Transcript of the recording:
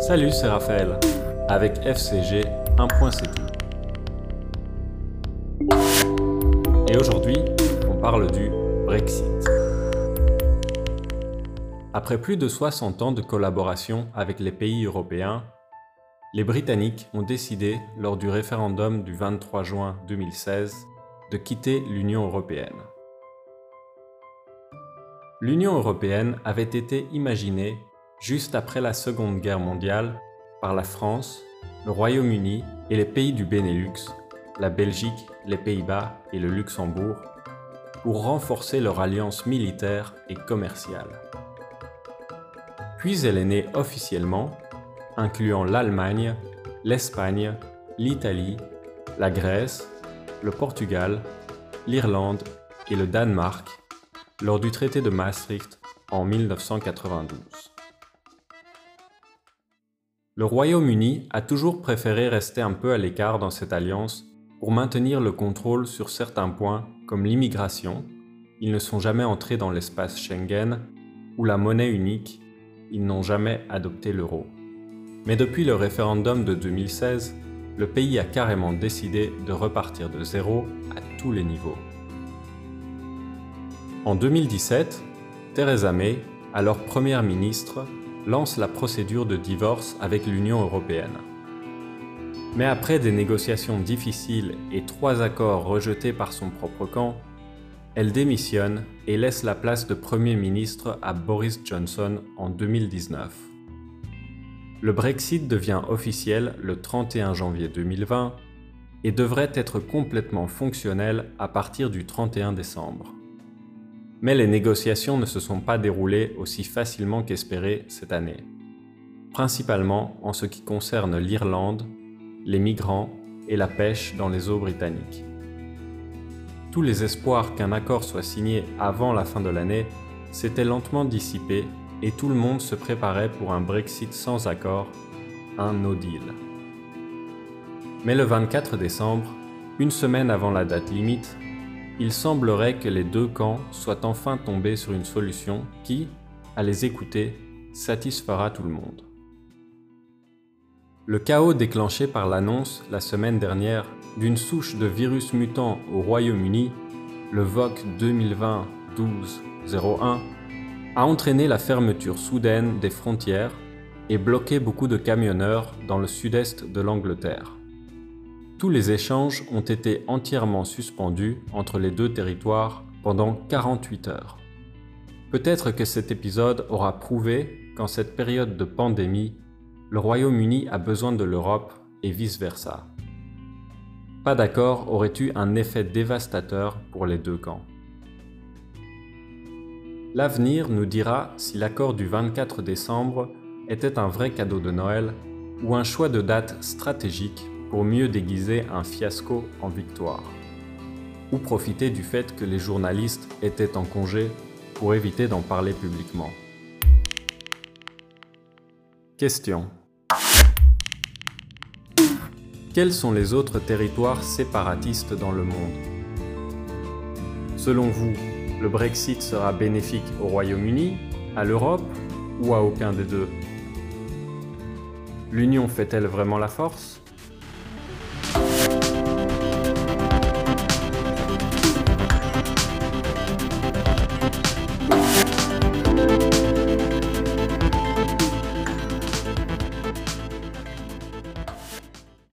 Salut, c'est Raphaël. Avec FCG, un point c'est tout. Et aujourd'hui, on parle du Brexit. Après plus de 60 ans de collaboration avec les pays européens, les Britanniques ont décidé, lors du référendum du 23 juin 2016, de quitter l'Union européenne. L'Union européenne avait été imaginée juste après la Seconde Guerre mondiale par la France, le Royaume-Uni et les pays du Benelux, la Belgique, les Pays-Bas et le Luxembourg, pour renforcer leur alliance militaire et commerciale. Puis elle est née officiellement, incluant l'Allemagne, l'Espagne, l'Italie, la Grèce, le Portugal, l'Irlande et le Danemark lors du traité de Maastricht en 1992. Le Royaume-Uni a toujours préféré rester un peu à l'écart dans cette alliance pour maintenir le contrôle sur certains points comme l'immigration, ils ne sont jamais entrés dans l'espace Schengen, ou la monnaie unique, ils n'ont jamais adopté l'euro. Mais depuis le référendum de 2016, le pays a carrément décidé de repartir de zéro à tous les niveaux. En 2017, Theresa May, alors première ministre, lance la procédure de divorce avec l'Union européenne. Mais après des négociations difficiles et trois accords rejetés par son propre camp, elle démissionne et laisse la place de Premier ministre à Boris Johnson en 2019. Le Brexit devient officiel le 31 janvier 2020 et devrait être complètement fonctionnel à partir du 31 décembre. Mais les négociations ne se sont pas déroulées aussi facilement qu'espéré cette année, principalement en ce qui concerne l'Irlande, les migrants et la pêche dans les eaux britanniques. Tous les espoirs qu'un accord soit signé avant la fin de l'année s'étaient lentement dissipés et tout le monde se préparait pour un Brexit sans accord, un no deal. Mais le 24 décembre, une semaine avant la date limite, il semblerait que les deux camps soient enfin tombés sur une solution qui, à les écouter, satisfera tout le monde. Le chaos déclenché par l'annonce la semaine dernière d'une souche de virus mutant au Royaume-Uni, le VOC 2020-12-01, a entraîné la fermeture soudaine des frontières et bloqué beaucoup de camionneurs dans le sud-est de l'Angleterre. Tous les échanges ont été entièrement suspendus entre les deux territoires pendant 48 heures. Peut-être que cet épisode aura prouvé qu'en cette période de pandémie, le Royaume-Uni a besoin de l'Europe et vice-versa. Pas d'accord aurait eu un effet dévastateur pour les deux camps. L'avenir nous dira si l'accord du 24 décembre était un vrai cadeau de Noël ou un choix de date stratégique pour mieux déguiser un fiasco en victoire, ou profiter du fait que les journalistes étaient en congé pour éviter d'en parler publiquement. Question. Quels sont les autres territoires séparatistes dans le monde? Selon vous, le Brexit sera bénéfique au Royaume-Uni, à l'Europe ou à aucun des deux? L'union fait-elle vraiment la force?